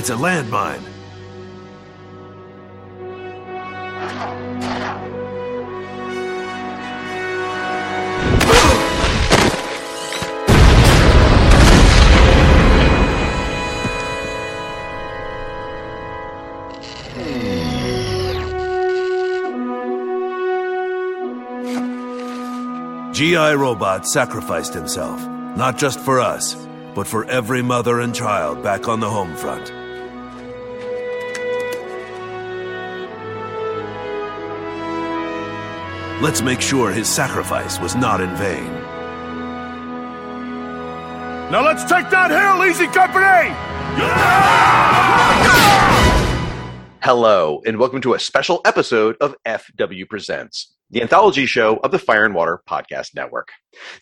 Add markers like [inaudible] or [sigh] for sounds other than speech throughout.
It's a landmine. G.I. Robot sacrificed himself, not just for us, but for every mother and child back on the home front. Let's make sure his sacrifice was not in vain. Now let's take that hill, easy company! Hello, and welcome to a special episode of FW Presents, the anthology show of the Fire and Water Podcast Network.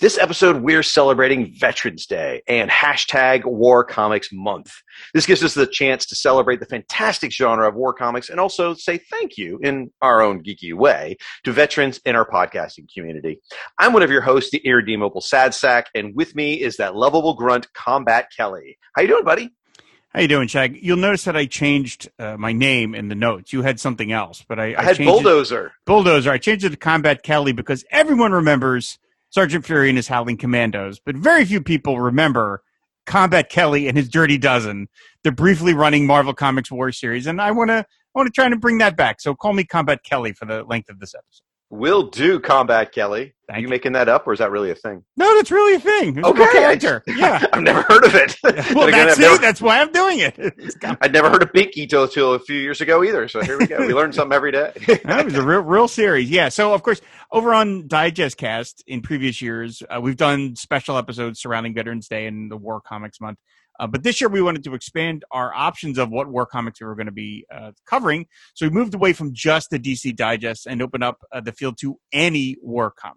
This episode, we're celebrating Veterans Day and hashtag War Comics Month. This gives us the chance to celebrate the fantastic genre of war comics and also say thank you in our own geeky way to veterans in our podcasting community. I'm one of your hosts, the irredeemable Sad Sack, and with me is that lovable grunt, Combat Kelly. How you doing, buddy? How you doing, Shag? You'll notice that I changed uh, my name in the notes. You had something else, but I, I, I had Bulldozer. It, Bulldozer. I changed it to Combat Kelly because everyone remembers Sergeant Fury and his Howling Commandos, but very few people remember Combat Kelly and his Dirty Dozen, the briefly running Marvel Comics War series, and I want to I want to try to bring that back. So call me Combat Kelly for the length of this episode. Will do, Combat Kelly. Thank Are you, you. making that up, or is that really a thing? No, that's really a thing. It's Okay, I character. just- [laughs] yeah. I've never heard of it. [laughs] Well, again, that's I've never- it. That's why I'm doing it. [laughs] I'd never heard of Big Ito till a few years ago either. So here we go. We learn something every day. that was a real, real series. Yeah. So, of course, over on Digest Cast in previous years, uh, we've done special episodes surrounding Veterans Day and the War Comics Month. Uh, but this year, we wanted to expand our options of what war comics we were going to be uh, covering. So we moved away from just the DC Digest and opened up uh, the field to any war comic.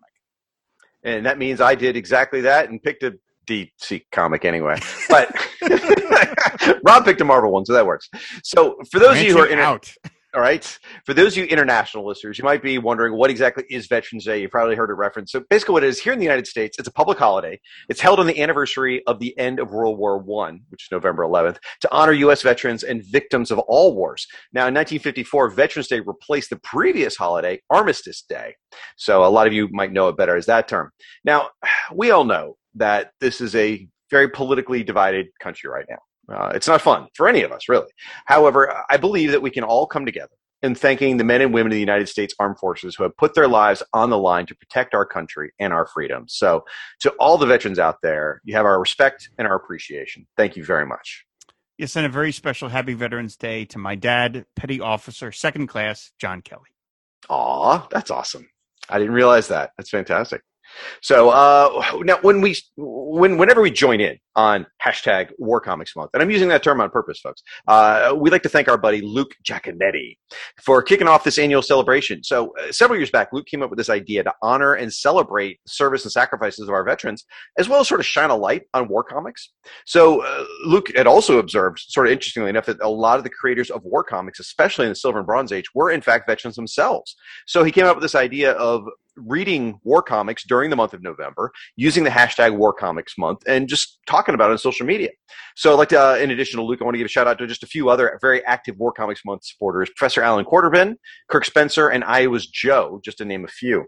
and that means I did exactly that and picked a DC comic anyway. But [laughs] [laughs] Rob picked a Marvel one, so that works. So for those of you who are inter- out, all right, for those of you international listeners, you might be wondering what exactly is Veterans Day. You've probably heard it referenced. So basically, what it is here in the United States, it's a public holiday. It's held on the anniversary of the end of World War One, which is November 11th, to honor U.S. veterans and victims of all wars. Now, in 1954, Veterans Day replaced the previous holiday, Armistice Day. So a lot of you might know it better as that term. Now, [sighs] we all know that this is a very politically divided country right now. Uh, it's not fun for any of us, really. However, I believe that we can all come together in thanking the men and women of the United States Armed Forces who have put their lives on the line to protect our country and our freedom. So, to all the veterans out there, you have our respect and our appreciation. Thank you very much. yes, and a very special Happy Veterans Day to my dad, Petty Officer Second Class John Kelly. Aw, that's awesome. I didn't realize that. That's fantastic. So uh, now, when we, when whenever we join in on hashtag War Comics Month, and I'm using that term on purpose, folks, uh, we'd like to thank our buddy Luke Jaconetti for kicking off this annual celebration. So uh, several years back, Luke came up with this idea to honor and celebrate service and sacrifices of our veterans, as well as sort of shine a light on war comics. So uh, Luke had also observed, sort of interestingly enough, that a lot of the creators of war comics, especially in the Silver and Bronze Age, were in fact veterans themselves. So he came up with this idea of reading war comics during the month of November, using the hashtag War Comics Month, and just talking about it on social media. So, I'd like to, uh, in addition to Luke, I want to give a shout out to just a few other very active War Comics Month supporters Professor Alan Quarterbin, Kirk Spencer, and Iowa's Joe, just to name a few.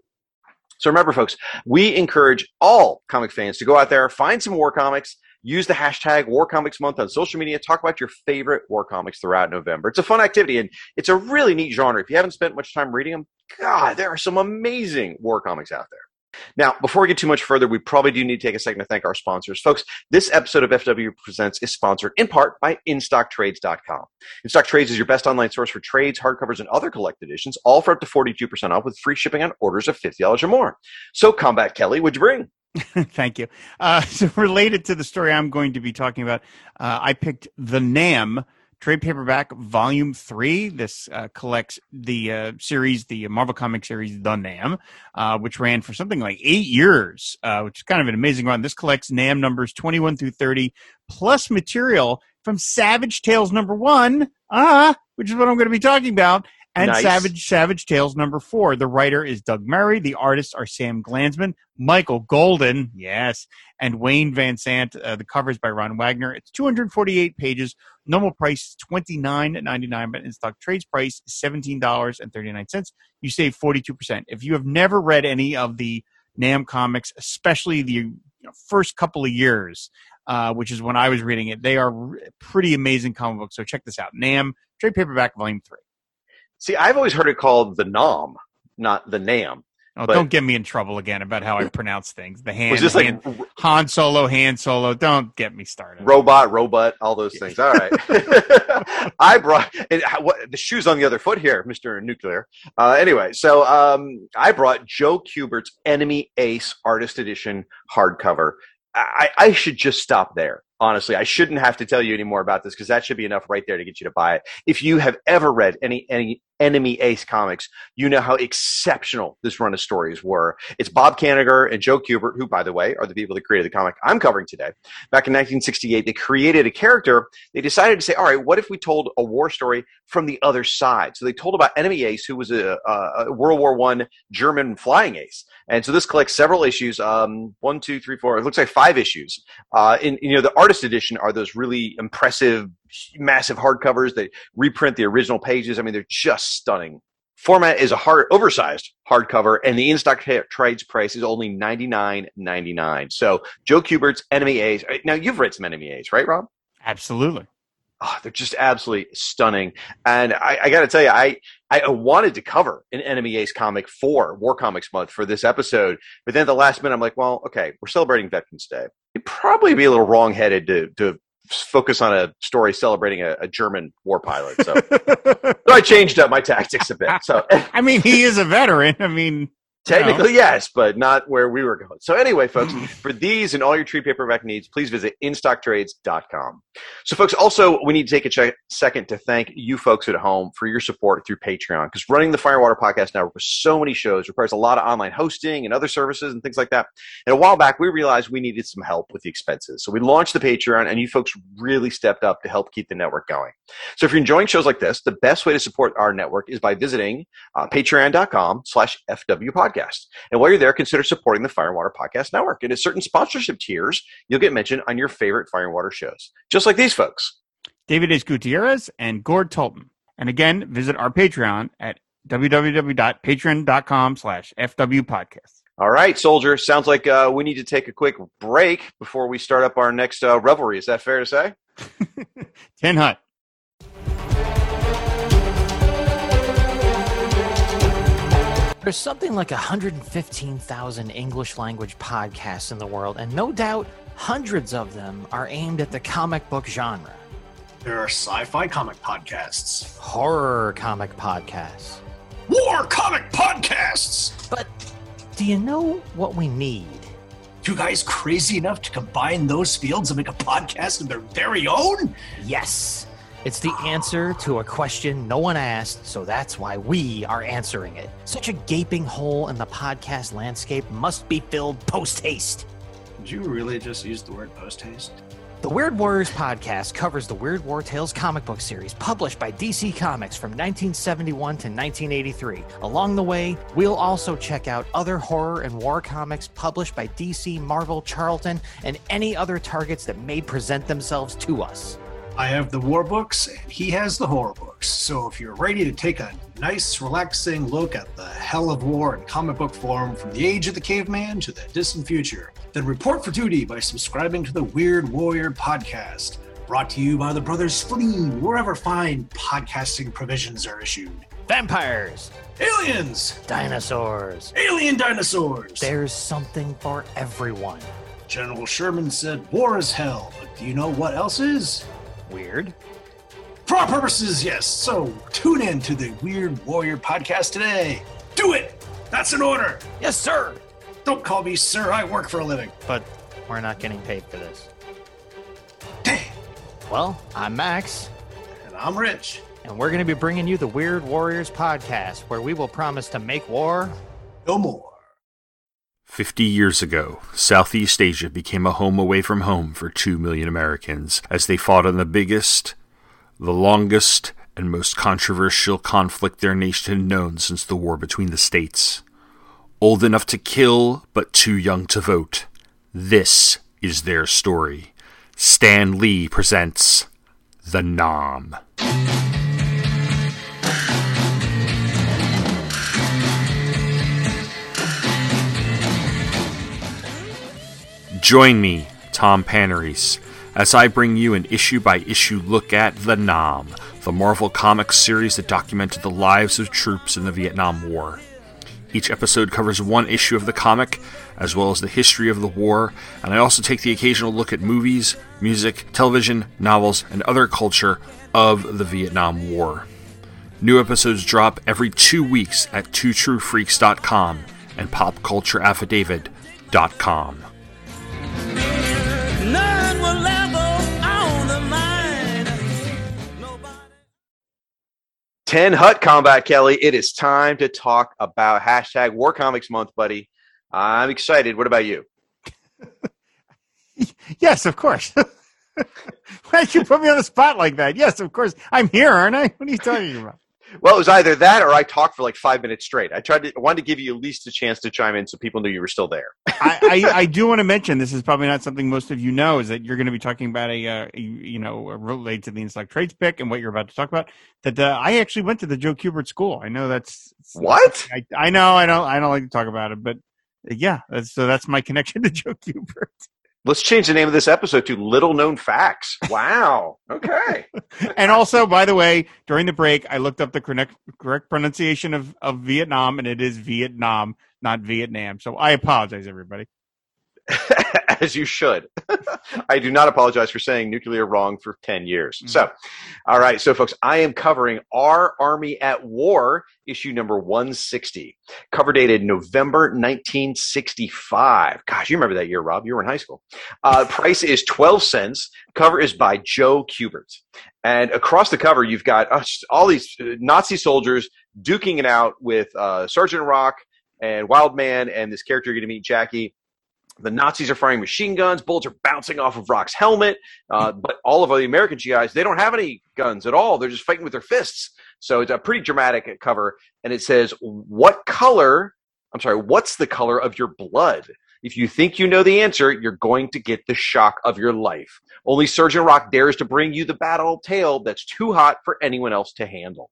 So remember, folks, we encourage all comic fans to go out there, find some war comics, use the hashtag War Comics Month on social media, talk about your favorite war comics throughout November. It's a fun activity and it's a really neat genre. If you haven't spent much time reading them, God, there are some amazing war comics out there. Now, before we get too much further, we probably do need to take a second to thank our sponsors. Folks, this episode of FW Presents is sponsored in part by InStockTrades.com. InStock Trades is your best online source for trades, hardcovers, and other collected editions, all for up to 42% off with free shipping on orders of $50 or more. So, Combat Kelly, what'd you bring? [laughs] Thank you. Uh, [laughs] so, related to the story I'm going to be talking about, uh, I picked the NAM trade paperback volume three. This uh, collects the uh, series, the Marvel comic series, The Nam, uh, which ran for something like eight years, uh, which is kind of an amazing run. This collects Nam numbers 21 through 30, plus material from Savage Tales number one, ah, which is what I'm going to be talking about, And Nice. Savage Savage Tales number four. The writer is Doug Murray. The artists are Sam Glanzman, Michael Golden, yes, and Wayne Vansant. Uh, the cover is by Ron Wagner. It's 248 pages. Normal price is twenty nine ninety nine, but in stock trades price is seventeen dollars and thirty nine cents. You save forty two percent. If you have never read any of the Nam comics, especially the you know, first couple of years, uh, which is when I was reading it, they are pretty amazing comic books. So check this out: Nam trade paperback volume three. See, I've always heard it called the Nom, not the Nam. Oh, But- don't get me in trouble again about how I pronounce things. The hand, Was this like hand Han Solo, Han Solo. Don't get me started. robot, robot, all those things? All right. [laughs] [laughs] I brought and what, the shoes on the other foot here, Mister Nuclear. Uh, anyway, so um, I brought Joe Kubert's Enemy Ace Artist Edition hardcover. I, I should just stop there. Honestly, I shouldn't have to tell you any more about this because that should be enough right there to get you to buy it. If you have ever read any any Enemy Ace comics, you know how exceptional this run of stories were. It's Bob Kanigher and Joe Kubert, who, by the way, are the people that created the comic I'm covering today. Back in 1968, they created a character. They decided to say, all right, what if we told a war story from the other side? So they told about Enemy Ace, who was a, a, a World War One German flying ace. And so this collects several issues. Um, one, two, three, four. It looks like five issues. Uh, in you know the artist edition are those really impressive, massive hardcovers that reprint the original pages. I mean, they're just stunning. Format is a hard, oversized hardcover, and the in-stock tra- trades price is only ninety nine ninety nine. So Joe Kubert's Enemy Ace. Uh, now you've read some Enemy Ace, right, Rob? Absolutely. Oh, they're just absolutely stunning. And I, I got to tell you, I I wanted to cover an Enemy Ace comic for War Comics Month for this episode, but then at the last minute, I'm like, well, okay, we're celebrating Veterans Day. It'd probably be a little wrongheaded to to focus on a story celebrating a, a German war pilot. So, [laughs] so I changed up my tactics a bit. So I mean, he is a veteran. I mean, [laughs] Technically, yes, but not where we were going. So, anyway, folks, [clears throat] for these and all your tree paperback needs, please visit instocktrades.com. So, folks, also, we need to take a check, second to thank you folks at home for your support through Patreon because running the Fire and Water Podcast Network with so many shows requires a lot of online hosting and other services and things like that. And a while back, we realized we needed some help with the expenses. So, we launched the Patreon, and you folks really stepped up to help keep the network going. So, if you're enjoying shows like this, the best way to support our network is by visiting uh, patreon.com slash FW podcast. And while you're there, consider supporting the Fire and Water Podcast Network. And at certain sponsorship tiers, you'll get mentioned on your favorite Fire and Water shows, just like these folks. David H. Gutierrez and Gord Tolton. And again, visit our Patreon at www.patreon.com slash FW podcast. All right, soldier. Sounds like uh, we need to take a quick break before we start up our next uh, revelry. Is that fair to say? [laughs] Tin Hut. There's something like 115,000 English language podcasts in the world, and no doubt hundreds of them are aimed at the comic book genre. There are sci fi comic podcasts, Horror comic podcasts. war comic podcasts. But do you know what we need? You guys crazy enough to combine those fields and make a podcast of their very own? Yes! It's the answer to a question no one asked, so that's why we are answering it. Such a gaping hole in the podcast landscape must be filled post haste. Did you really just use the word post haste? The Weird Warriors podcast covers the Weird War Tales comic book series published by DC Comics from 1971 to 1983. Along the way, we'll also check out other horror and war comics published by DC, Marvel, Charlton, and any other targets that may present themselves to us. I have the war books, and he has the horror books. So if you're ready to take a nice, relaxing look at the hell of war in comic book form from the age of the caveman to the distant future, then report for duty by subscribing to the Weird Warrior podcast. Brought to you by the Brothers Spleen, wherever fine podcasting provisions are issued. Vampires, Aliens! dinosaurs. Alien dinosaurs! There's something for everyone. General Sherman said war is hell, but do you know what else is? Weird. For our purposes, yes. So tune in to the Weird Warrior podcast today. Do it! That's an order! Yes, sir! Don't call me sir, I work for a living. But we're not getting paid for this. Dang! Well, I'm Max. And I'm rich. and we're going to be bringing you the Weird Warriors podcast, where we will promise to make war. No more. Fifty years ago, Southeast Asia became a home away from home for two million Americans as they fought in the biggest, the longest, and most controversial conflict their nation had known since the war between the states. Old enough to kill, but too young to vote. This is their story. Stan Lee presents The Nam. Join me, Tom Panarese, as I bring you an issue by issue look at The Nam, the Marvel Comics series that documented the lives of troops in the Vietnam War. Each episode covers one issue of the comic, as well as the history of the war, and I also take the occasional look at movies, music, television, novels, and other culture of the Vietnam War. New episodes drop every two weeks at twotruefreaks.com and popcultureaffidavit.com. None will ever own the mine. Nobody. 10 Hut Combat, Kelly. It is time to talk about hashtag War Comics Month, buddy. I'm excited. What about you? [laughs] Yes, of course. [laughs] Why'd you put me on the spot like that? Yes, of course. I'm here, aren't I? What are you talking about? Well, it was either that or I talked for like five minutes straight. I tried to I wanted to give you at least a chance to chime in so people knew you were still there. [laughs] I, I, I do want to mention this is probably not something most of you know is that you're going to be talking about a, uh, a you know related to the InStock Trades pick and what you're about to talk about. That uh, I actually went to the Joe Kubert School. I know that's What? I, I know I don't I don't like to talk about it, but uh, yeah, so that's my connection to Joe Kubert. Let's change the name of this episode to Little Known Facts. Wow. Okay. [laughs] and also, by the way, during the break, I looked up the correct, correct pronunciation of, of Vietnam, and it is Vietnam, not Vietnam. So I apologize, everybody. [laughs] As you should. I do not apologize for saying nuclear wrong for 10 years. So, all right. So, folks, I am covering Our Army at War, issue number 160, cover dated November 1965. Gosh, you remember that year, Rob. You were in high school. Uh, [laughs] price is 12 cents. Cover is by Joe Kubert. And across the cover, you've got uh, all these uh, Nazi soldiers duking it out with uh, Sergeant Rock and Wildman and this character you're going to meet, Jackie. The Nazis are firing machine guns. Bullets are bouncing off of Rock's helmet. Uh, but all of the American GIs, they don't have any guns at all. They're just fighting with their fists. So it's a pretty dramatic cover. And it says, What color? I'm sorry, what's the color of your blood? If you think you know the answer, you're going to get the shock of your life. Only Sergeant Rock dares to bring you the battle tale that's too hot for anyone else to handle.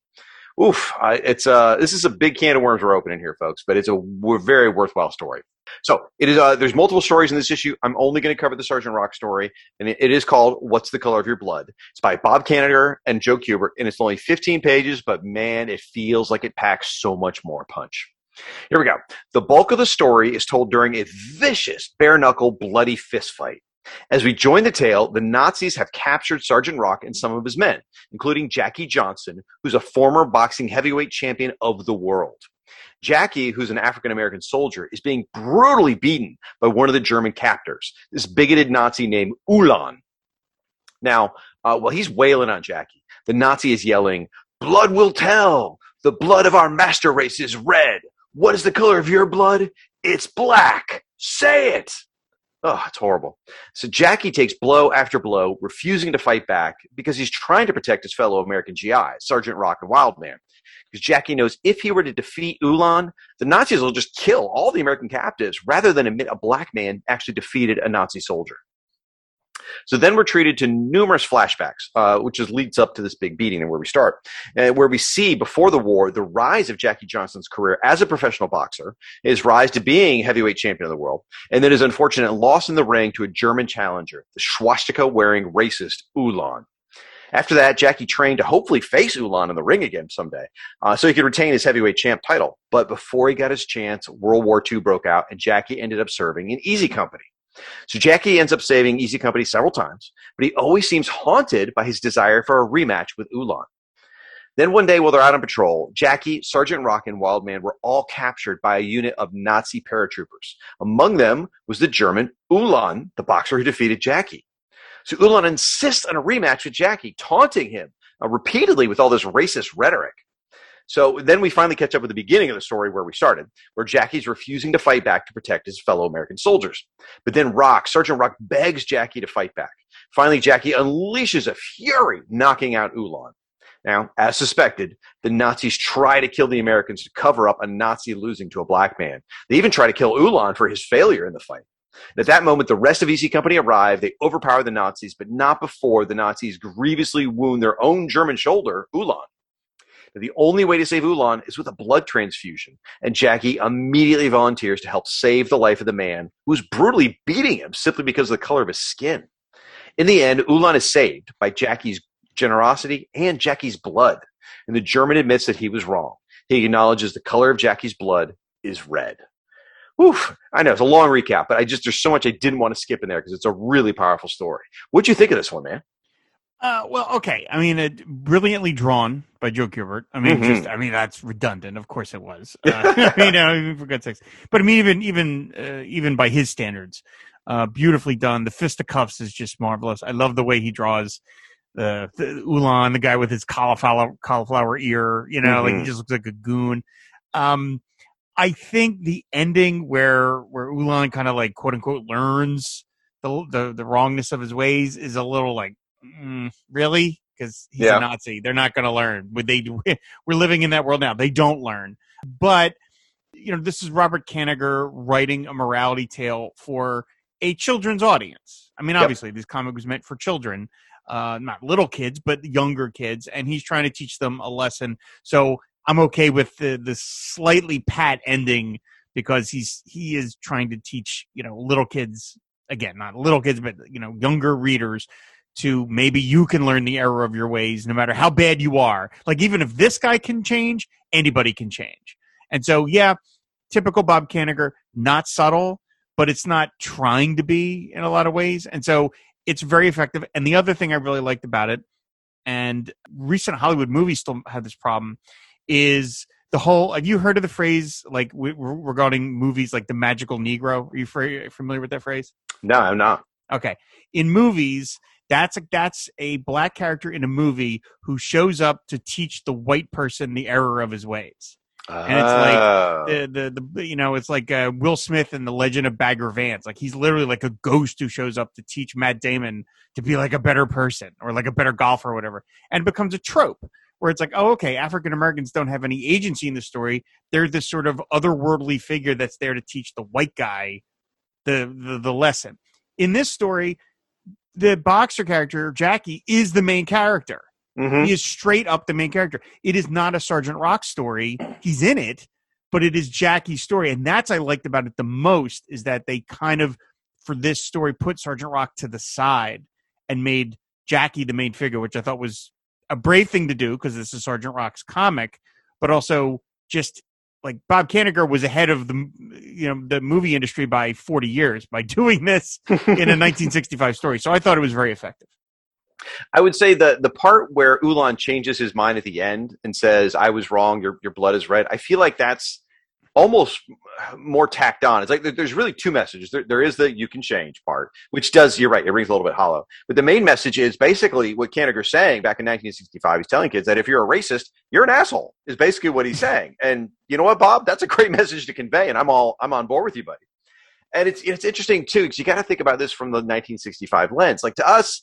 Oof, I, it's uh, this is a big can of worms we're opening here, folks, but it's a very worthwhile story. So it is. Uh, there's multiple stories in this issue. I'm only going to cover the Sergeant Rock story, and it, it is called "What's the Color of Your Blood." It's by Bob Kanigher and Joe Kubert, and it's only 15 pages, but man, it feels like it packs so much more punch. Here we go. The bulk of the story is told during a vicious, bare knuckle, bloody fist fight. As we join the tale, the Nazis have captured Sergeant Rock and some of his men, including Jackie Johnson, who's a former boxing heavyweight champion of the world. Jackie, who's an African American soldier, is being brutally beaten by one of the German captors, this bigoted Nazi named Ulan. Now, uh, while he's wailing on Jackie, the Nazi is yelling, Blood will tell! The blood of our master race is red. What is the color of your blood? It's black. Say it. Oh, it's horrible. So Jackie takes blow after blow, refusing to fight back because he's trying to protect his fellow American GI, Sergeant Rock and Wildman. Because Jackie knows if he were to defeat Ulan, the Nazis will just kill all the American captives rather than admit a black man actually defeated a Nazi soldier. So then we're treated to numerous flashbacks, uh, which is, leads up to this big beating and where we start, uh, where we see before the war the rise of Jackie Johnson's career as a professional boxer, his rise to being heavyweight champion of the world, and then his unfortunate loss in the ring to a German challenger, the swastika wearing racist Ulan. After that, Jackie trained to hopefully face Ulan in the ring again someday, uh, so he could retain his heavyweight champ title. But before he got his chance, World War II broke out, and Jackie ended up serving in Easy Company. So Jackie ends up saving Easy Company several times, but he always seems haunted by his desire for a rematch with Ulan. Then one day while they're out on patrol, Jackie, Sergeant Rock, and Wildman were all captured by a unit of Nazi paratroopers. Among them was the German Ulan, the boxer who defeated Jackie. So Ulan insists on a rematch with Jackie, taunting him uh, repeatedly with all this racist rhetoric. So then we finally catch up with the beginning of the story where we started, where Jackie's refusing to fight back to protect his fellow American soldiers. But then Rock, Sergeant Rock, begs Jackie to fight back. Finally, Jackie unleashes a fury, knocking out Ulan. Now, as suspected, the Nazis try to kill the Americans to cover up a Nazi losing to a black man. They even try to kill Ulan for his failure in the fight. At that moment, the rest of Easy Company arrive. They overpower the Nazis, but not before the Nazis grievously wound their own German shoulder, Ulan. The only way to save Ulan is with a blood transfusion, and Jackie immediately volunteers to help save the life of the man who's brutally beating him simply because of the color of his skin. In the end, Ulan is saved by Jackie's generosity and Jackie's blood, and the German admits that he was wrong. He acknowledges the color of Jackie's blood is red. Oof, I know it's a long recap, but I just there's so much I didn't want to skip in there because it's a really powerful story. What'd you think of this one, man? Uh, well, okay. I mean, it, brilliantly drawn by Joe Kubert. I mean, Mhm. just I mean that's redundant. Of course it was. [laughs] Uh, [laughs] you know, for God's sakes. But I mean, even even uh, even by his standards, uh, beautifully done. The fisticuffs is just marvelous. I love the way he draws the, the Ulan, the guy with his cauliflower cauliflower ear. You know, like he Mhm. just looks like a goon. Um, I think the ending where where Ulan kind of like quote unquote learns the the, the wrongness of his ways is a little like mm, really because he's Yeah. a Nazi. They're not going to learn. Would they? [laughs] We're living in that world now. They don't learn. But you know, this is Robert Kanigher writing a morality tale for a children's audience. I mean, Yep. obviously, this comic was meant for children, uh, not little kids, but younger kids, and he's trying to teach them a lesson. So I'm okay with the the slightly pat ending because he's he is trying to teach you know little kids again, not little kids, but you know younger readers to maybe you can learn the error of your ways no matter how bad you are. Like even if this guy can change, anybody can change. And so yeah, typical Bob Kanigher, not subtle, but it's not trying to be in a lot of ways. And so it's very effective. And the other thing I really liked about it, and recent Hollywood movies still have this problem, is the whole. Have you heard of the phrase like w- regarding movies like the magical Negro? Are you familiar with that phrase? No, I'm not. Okay. In movies, that's a that's a black character in a movie who shows up to teach the white person the error of his ways. And it's like Oh. The, the the you know it's like uh, Will Smith in the Legend of Bagger Vance. Like he's literally like a ghost who shows up to teach Matt Damon to be like a better person or like a better golfer or whatever, and becomes a trope where it's like, oh, okay, African Americans don't have any agency in the story. They're this sort of otherworldly figure that's there to teach the white guy the the, the lesson. In this story, the boxer character Jackie is the main character. Mhm. He is straight up the main character. It is not a Sergeant Rock story. He's in it, but it is Jackie's story, and that's I liked about it the most is that they kind of for this story put Sergeant Rock to the side and made Jackie the main figure, which I thought was a brave thing to do because this is Sergeant Rock's comic, but also just like Bob Kanigher was ahead of the you know the movie industry by 40 years by [laughs] doing this in a [laughs] 1965 story. So I thought it was very effective. I would say the the part where Ulan changes his mind at the end and says, "I was wrong. Your your blood is red." I feel like that's almost more tacked on. It's like there's really two messages. There, there is the "you can change" part, which does you're right. It rings a little bit hollow. But the main message is basically what Kanigher's saying back in 1965. He's telling kids that if you're a racist, you're an asshole. Is basically what he's saying. And you know what, Bob? That's a great [laughs] message to convey, and I'm all I'm on board with you, buddy. And it's it's interesting too because you got to think about this from the 1965 lens. Like to us,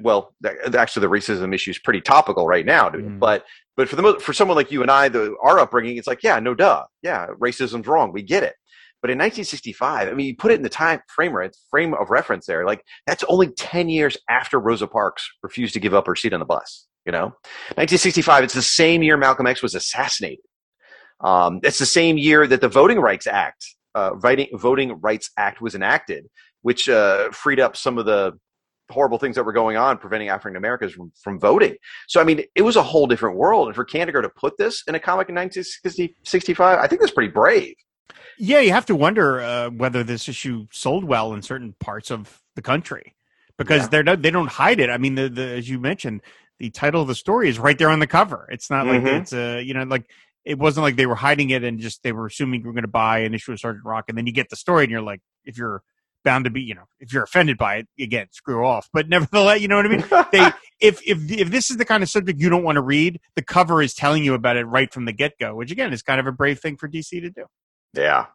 well, actually, the racism issue is pretty topical right now, dude. Mhm. But but for the for someone like you and I, the our upbringing, it's like, yeah, no duh, yeah, racism's wrong, we get it. But in 1965, I mean, you put it in the time frame frame of reference there. Like that's only 10 years after Rosa Parks refused to give up her seat on the bus. You know, 1965. It's the same year Malcolm X was assassinated. Um, it's the same year that the Voting Rights Act, uh, Voting, Voting Rights Act, was enacted, which uh, freed up some of the horrible things that were going on, preventing African Americans from, from voting. So, I mean, it was a whole different world. And for Kanigher to put this in a comic in 1965, I think that's pretty brave. Yeah, you have to wonder uh, whether this issue sold well in certain parts of the country because Yeah. they're not, they don't hide it. I mean, the, the as you mentioned, the title of the story is right there on the cover. It's not like Mhm. it's a you know like it wasn't like they were hiding it and just they were assuming you were going to buy an issue of Sergeant Rock and then you get the story and you're like, if you're bound to be, you know, if you're offended by it, again, screw off. But nevertheless, you know what I mean. They [laughs] if if if this is the kind of subject you don't want to read, the cover is telling you about it right from the get go, which again is kind of a brave thing for DC to do. Yeah.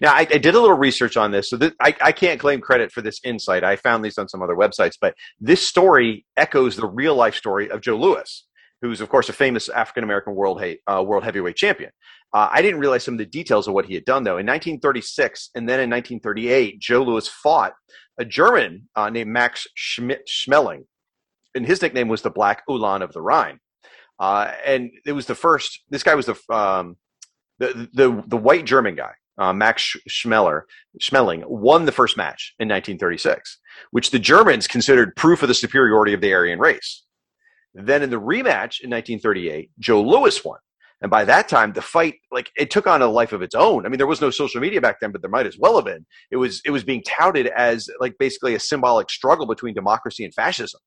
Now, I, I did a little research on this, so that I, I can't claim credit for this insight. I found these on some other websites, but this story echoes the real life story of Joe Louis. Who's of course a famous African American world uh, world heavyweight champion. Uh, I didn't realize some of the details of what he had done though. In 1936 and then in 1938, Joe Louis fought a German uh, named Max Schmeling, and his nickname was the Black Ulan of the Rhine. Uh, and it was the first. This guy was the um, the the the white German guy, uh, Max Schmeller Schmeling, won the first match in 1936, which the Germans considered proof of the superiority of the Aryan race. Then in the rematch in 1938, Joe Louis won. And by that time, the fight, like it took on a life of its own. I mean, there was no social media back then, but there might as well have been. It was, it was being touted as like basically a symbolic struggle between democracy and fascism.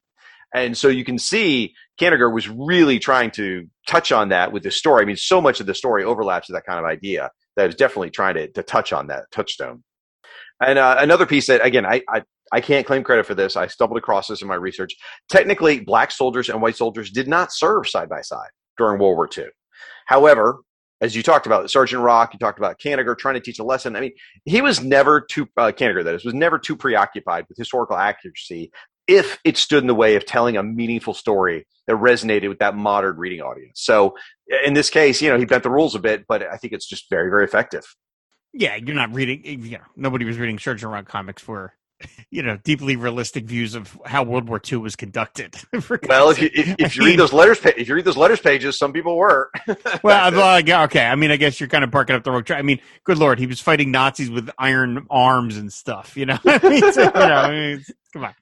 And so you can see Kanigher was really trying to touch on that with the story. I mean, so much of the story overlaps with that kind of idea that I was definitely trying to, to touch on that touchstone. And uh, another piece that, again, I, I, I can't claim credit for this. I stumbled across this in my research. Technically, black soldiers and white soldiers did not serve side by side during World War II. However, as you talked about Sergeant Rock, you talked about Kanigher trying to teach a lesson. I mean, he was never too uh, that is was never too preoccupied with historical accuracy if it stood in the way of telling a meaningful story that resonated with that modern reading audience. So in this case, you know, he bent the rules a bit, but I think it's just very, very effective. Yeah, you're not reading. You know, nobody was reading Sergeant Rock comics for, you know, deeply realistic views of how World War II was conducted. [laughs] Well, if you, if, if you read mean, those letters, if you read those letters pages, some people were. [laughs] well, uh, well, yeah, okay. I mean, I guess you're kind of barking up the wrong track. I mean, good lord, he was fighting Nazis with iron arms and stuff. You know, [laughs] I mean, so, you know, I mean, come on.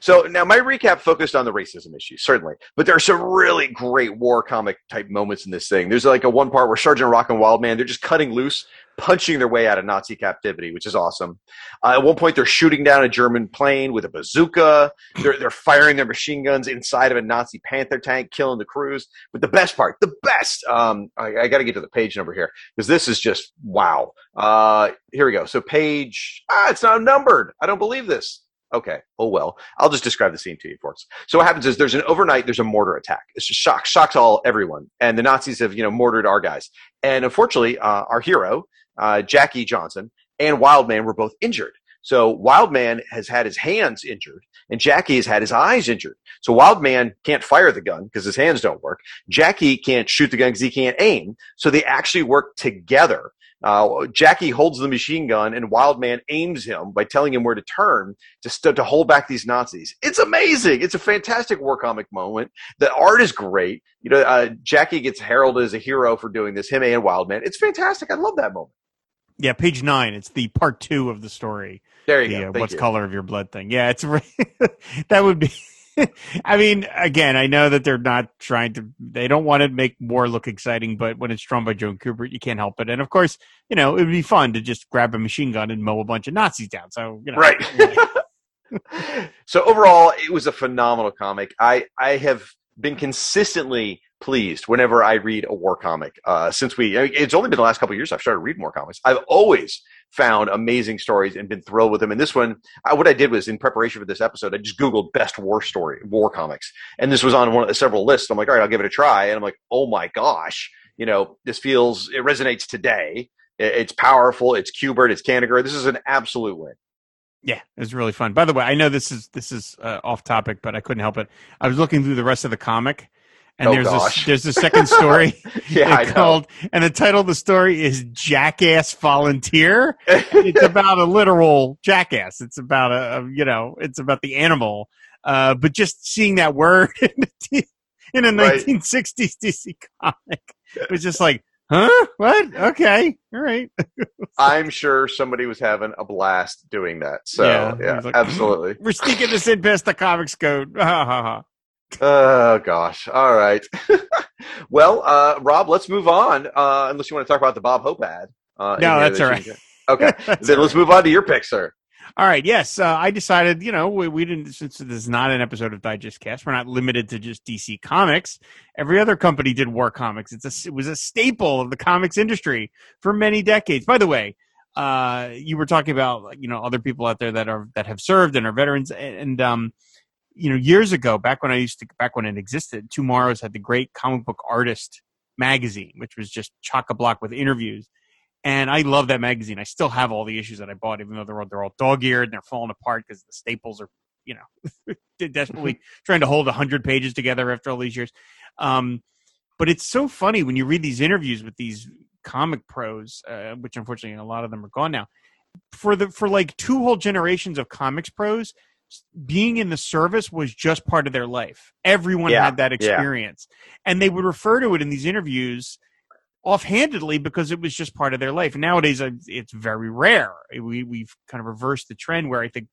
So now my recap focused on the racism issue, certainly, but there are some really great war comic type moments in this thing. There's like a one part where Sergeant Rock and Wildman they're just cutting loose, punching their way out of Nazi captivity, which is awesome. Uh, at one point, they're shooting down a German plane with a bazooka. They're they're firing their machine guns inside of a Nazi Panther tank, killing the crews. But the best part, the best, um, I, I got to get to the page number here because this is just wow. Uh, here we go. So page, ah, it's not numbered. I don't believe this. Okay. Oh well. I'll just describe the scene to you, folks. So what happens is there's an overnight, there's a mortar attack. It's just shock, shocks all everyone, and the Nazis have you know mortared our guys. And unfortunately, uh, our hero, uh, Jackie Johnson, and Wildman were both injured. So Wildman has had his hands injured, and Jackie has had his eyes injured. So Wildman can't fire the gun because his hands don't work. Jackie can't shoot the gun because he can't aim. So they actually work together. Uh, Jackie holds the machine gun, and Wildman aims him by telling him where to turn to st- to hold back these Nazis. It's amazing. It's a fantastic war comic moment. The art is great. You know, uh, Jackie gets heralded as a hero for doing this. Him and Wildman. It's fantastic. I love that moment. Yeah, page nine. It's the part two of the story. There you the, go. uh, what's you. color of your blood thing. Yeah, it's [laughs] that would be. [laughs] I mean, again, I know that they're not trying to. They don't want to make war look exciting, but when it's drawn by Joe Kubert, you can't help it. And of course, you know, it would be fun to just grab a machine gun and mow a bunch of Nazis down. So you know, Right. [laughs] so overall, it was a phenomenal comic. I I have been consistently pleased whenever I read a war comic. Uh, since we, mean, it's only been the last couple of years I've started reading more comics. I've always found amazing stories and been thrilled with them. And this one, I, what I did was in preparation for this episode, I just googled best war story war comics, and this was on one of the several lists. I'm like, all right, I'll give it a try, and I'm like, oh my gosh, you know, this feels it resonates today. It- It's powerful. It's Kubert. It's Kanigher. This is an absolute win. Yeah, it was really fun. By the way, I know this is this is uh, off topic, but I couldn't help it. I was looking through the rest of the comic, and Oh, there's gosh. this there's a second story [laughs] [laughs] Yeah, I know. called, and the title of the story is "Jackass Volunteer." it's about a literal jackass. It's about a, a you know, it's about the animal. Uh, but just seeing that word in a, t- in a Right. 1960s DC comic it was just like, huh? What? Okay, all right. [laughs] I'm sure somebody was having a blast doing that. So Yeah, yeah, like- absolutely. [laughs] We're sneaking this in past the comics code. Ha ha ha. Oh gosh. All right. [laughs] well, uh, Rob, let's move on. Uh, unless you want to talk about the Bob Hope ad. Uh, in No, that's that all you right. can- Okay, That's then all let's move on to your pick, sir. All right. Yes, uh, I decided. You know, we, we didn't since this is not an episode of Digest Cast. We're not limited to just DC Comics. Every other company did war comics. It's a it was a staple of the comics industry for many decades. By the way, uh, you were talking about you know other people out there that are that have served and are veterans, and, and um, you know years ago, back when I used to back when it existed, TwoMorrows had the great comic book artist magazine, which was just chock a block with interviews. And I love that magazine. I still have all the issues that I bought, even though they're all, they're all dog eared and they're falling apart because the staples are, you know, [laughs] desperately [laughs] trying to hold hundred pages together after all these years. Um, but it's so funny when you read these interviews with these comic pros, uh, which unfortunately a lot of them are gone now. For the for like two whole generations of comics pros, being in the service was just part of their life. Everyone Yeah, had that yeah. experience, and they would refer to it in these interviews offhandedly because it was just part of their life. Nowadays, it's very rare. We we've kind of reversed the trend where I think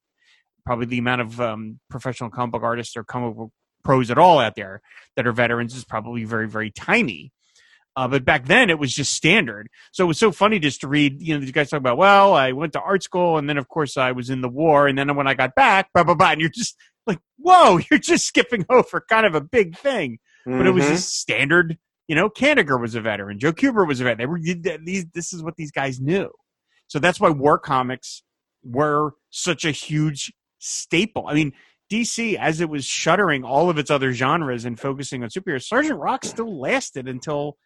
probably the amount of um, professional comic book artists or comic book pros at all out there that are veterans is probably very very tiny. Uh, but back then it was just standard. So it was so funny just to read, you know, these guys talk about, well, I went to art school and then of course I was in the war. And then when I got back, blah, blah, blah. And you're just like, whoa, [laughs] you're just skipping over kind of a big thing. But it was Mhm. just standard, you know, Kanigher was a veteran. Joe Kubert was a veteran. They were, these, this is what these guys knew. So that's why war comics were such a huge staple. I mean, DC, as it was shuttering all of its other genres and focusing on superheroes, Sergeant Rock still lasted until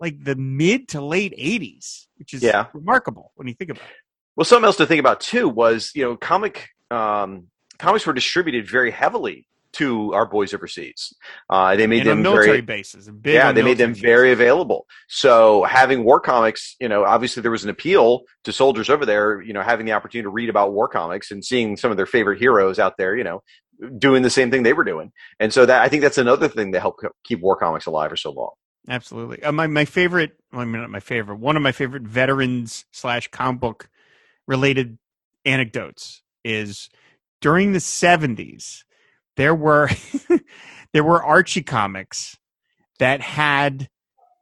like the mid to late 80s, which is Yeah. remarkable when you think about it. Well, something else to think about too was you know comic um, comics were distributed very heavily to our boys overseas. Uh, they made And them military very bases. Big yeah, they made them military very available. So having war comics, you know, obviously there was an appeal to soldiers over there, you know, having the opportunity to read about war comics and seeing some of their favorite heroes out there, you know, doing the same thing they were doing. And so that I think that's another thing that helped keep war comics alive for so long. Absolutely. Uh, my my favorite, well, I mean not my favorite, one of my favorite veterans slash comic book related anecdotes is during the seventies. There were [laughs] there were Archie comics that had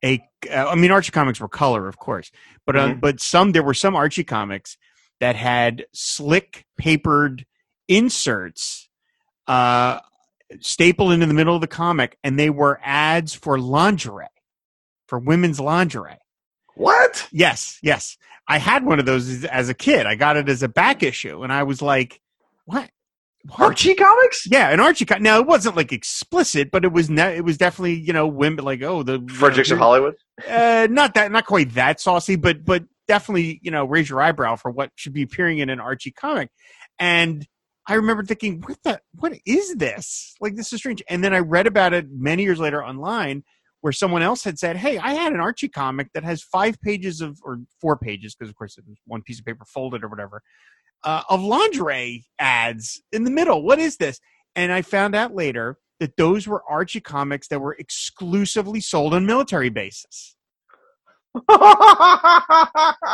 a. Uh, I mean, Archie comics were color, of course, but uh, but some there were some Archie comics that had slick papered inserts uh, stapled into the middle of the comic, and they were ads for lingerie, for women's lingerie. What? Yes, yes. I had one of those as a kid. I got it as a back issue, and I was like, "What? What? Archie comics? Yeah, an Archie. Co- now it wasn't like explicit, but it was. Ne- it was definitely you know women like oh the you Fredericks know, of Hollywood? uh, not that, not quite that saucy, but but definitely you know raise your eyebrow for what should be appearing in an Archie comic. And I remember thinking, what the, what is this? Like this is strange. And then I read about it many years later online, where someone else had said, "Hey, I had an Archie comic that has five pages of or four pages because of course it was one piece of paper folded or whatever." Uh, of lingerie ads in the middle. What is this? And I found out later that those were Archie comics that were exclusively sold on military bases.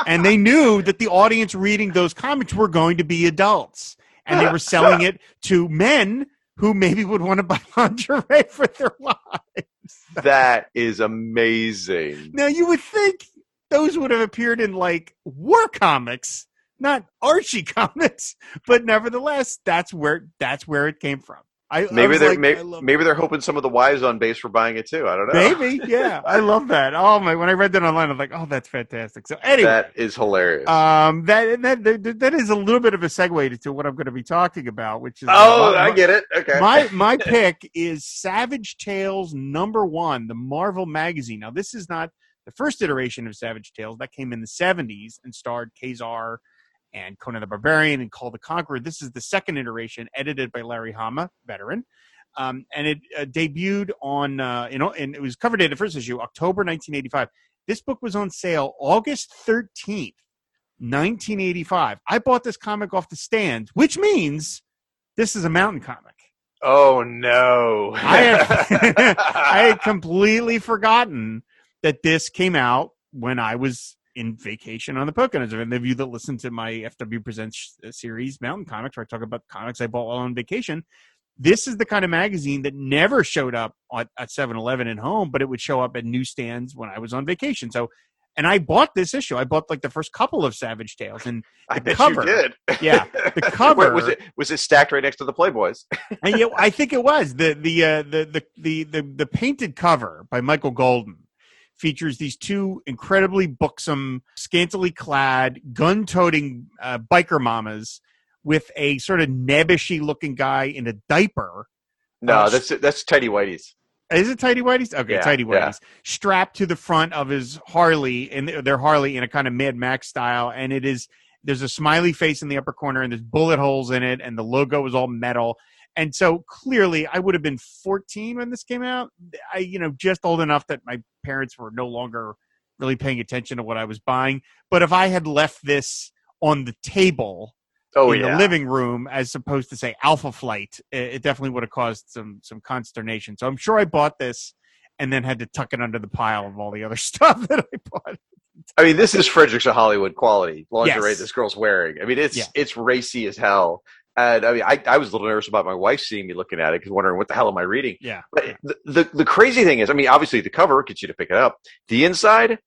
and they knew that the audience reading those comics were going to be adults. And they were selling it to men who maybe would want to buy [laughs] lingerie for their lives. that is amazing. Now, you would think those would have appeared in like war comics, not Archie [laughs] comics, but nevertheless, that's where that's where it came from. I, I Maybe was they're like, maybe, I maybe they're hoping some of the wives on base were buying it too. I don't know. Maybe, [laughs] yeah. I love that. Oh my! When I read that online, I'm like, "Oh, that's fantastic." So anyway, That is hilarious. um, that, that that that is a little bit of a segue to, what I'm going to be talking about, which is oh, I get it. Okay. my [laughs] my pick is Savage Tales number one, the Marvel magazine. Now, this is not the first iteration of Savage Tales that came in the '70s and starred Ka-Zar and Conan the Barbarian and Kull the Conqueror. This is the second iteration, edited by Larry Hama, veteran. Um, and it uh, debuted on, uh, you know, and it was cover date the first issue, October 1985. This book was on sale August 13th, 1985. I bought this comic off the stand, which means this is a mountain comic. oh no. I had, [laughs] [laughs] I had completely forgotten that this came out when I was in vacation on the Poconos. And of you that listen to my FW Presents uh, series, Mountain Comics, where I talk about comics I bought while on vacation, this is the kind of magazine that never showed up at, at 7-Eleven and home, but it would show up at newsstands when I was on vacation. So, and I bought this issue. I bought like the first couple of Savage Tales, and I the bet cover- you did. [laughs] yeah, [laughs] the Wait, cover was it was it stacked right next to the Playboys? and yeah, I [laughs] think it was the the uh, the, the the the the painted cover by Michael Golden features these two incredibly buxom, scantily clad, gun-toting uh, biker mamas with a sort of nebbishy looking guy in a diaper. No, Uh, that's that's Teddy Whitey's. Is it Tidy Whitey's? Okay, Yeah, Tidy yeah. Whitey's strapped to the front of his Harley, and their Harley in a kind of Mad Max style, and it is there's a smiley face in the upper corner, and there's bullet holes in it, and the logo is all metal, And so clearly, I would have been 14 when this came out. I, you know, just old enough that my parents were no longer really paying attention to what I was buying. But if I had left this on the table Oh in yeah. the living room as opposed to say Alpha Flight, it, it definitely would have caused some some consternation. So I'm sure I bought this and then had to tuck it under the pile of all the other [laughs] stuff that I bought. I mean, this is Fredericks of Hollywood quality lingerie Yes. this girl's wearing. I mean, it's Yeah. it's racy as hell. And I mean, I, I was a little nervous about my wife seeing me looking at it because wondering what the hell am I reading. Yeah. But the, the the crazy thing is, I mean, obviously the cover gets you to pick it up. The inside,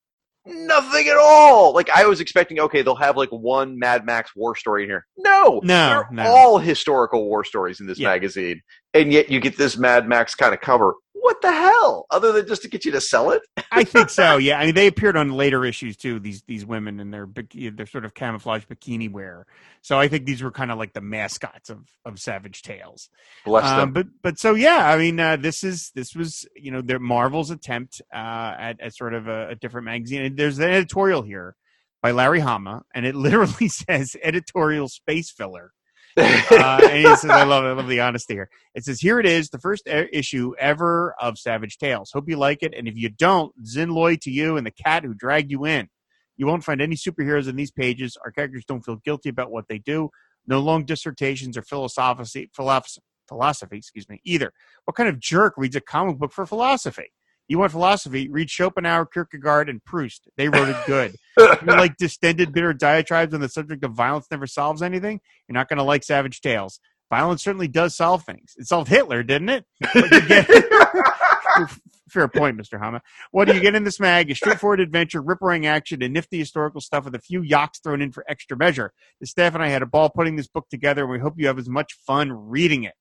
nothing at all. Like I was expecting, okay, they'll have like one Mad Max war story in here. No, No, no. all historical war stories in this Yeah. magazine, and yet you get this Mad Max kind of cover. What the hell? Other than just to get you to sell it? I think so. [laughs] Yeah, I mean they appeared on later issues too. These these women and their their sort of camouflage bikini wear. So I think these were kind of like the mascots of of Savage Tales. Bless them. Um, but but so yeah, I mean uh, this is this was you know their Marvel's attempt uh, at, at sort of a, a different magazine. And there's an editorial here by Larry Hama, and it [laughs] literally says editorial space filler. Uh, and he says, I love, I love the honesty here. It says, here it is, the first issue ever of Savage Tales. Hope you like it. And if you don't, Zinloy to you and the cat who dragged you in. You won't find any superheroes in these pages. Our characters don't feel guilty about what they do. No long dissertations or philosophy, philosophy, philosophy, excuse me, either. What kind of jerk reads a comic book for philosophy? You want philosophy? Read Schopenhauer, Kierkegaard, and Proust. They wrote it good. [laughs] You like distended, bitter diatribes on the subject of violence never solves anything, you're not going to like Savage Tales. Violence certainly does solve things. It solved Hitler, didn't it? Get- [laughs] Fair point, Mr. Hama. What do you get in this mag? A straightforward adventure, rip roaring action, and nifty historical stuff with a few yaks thrown in for extra measure. The staff and I had a ball putting this book together, and we hope you have as much fun reading it.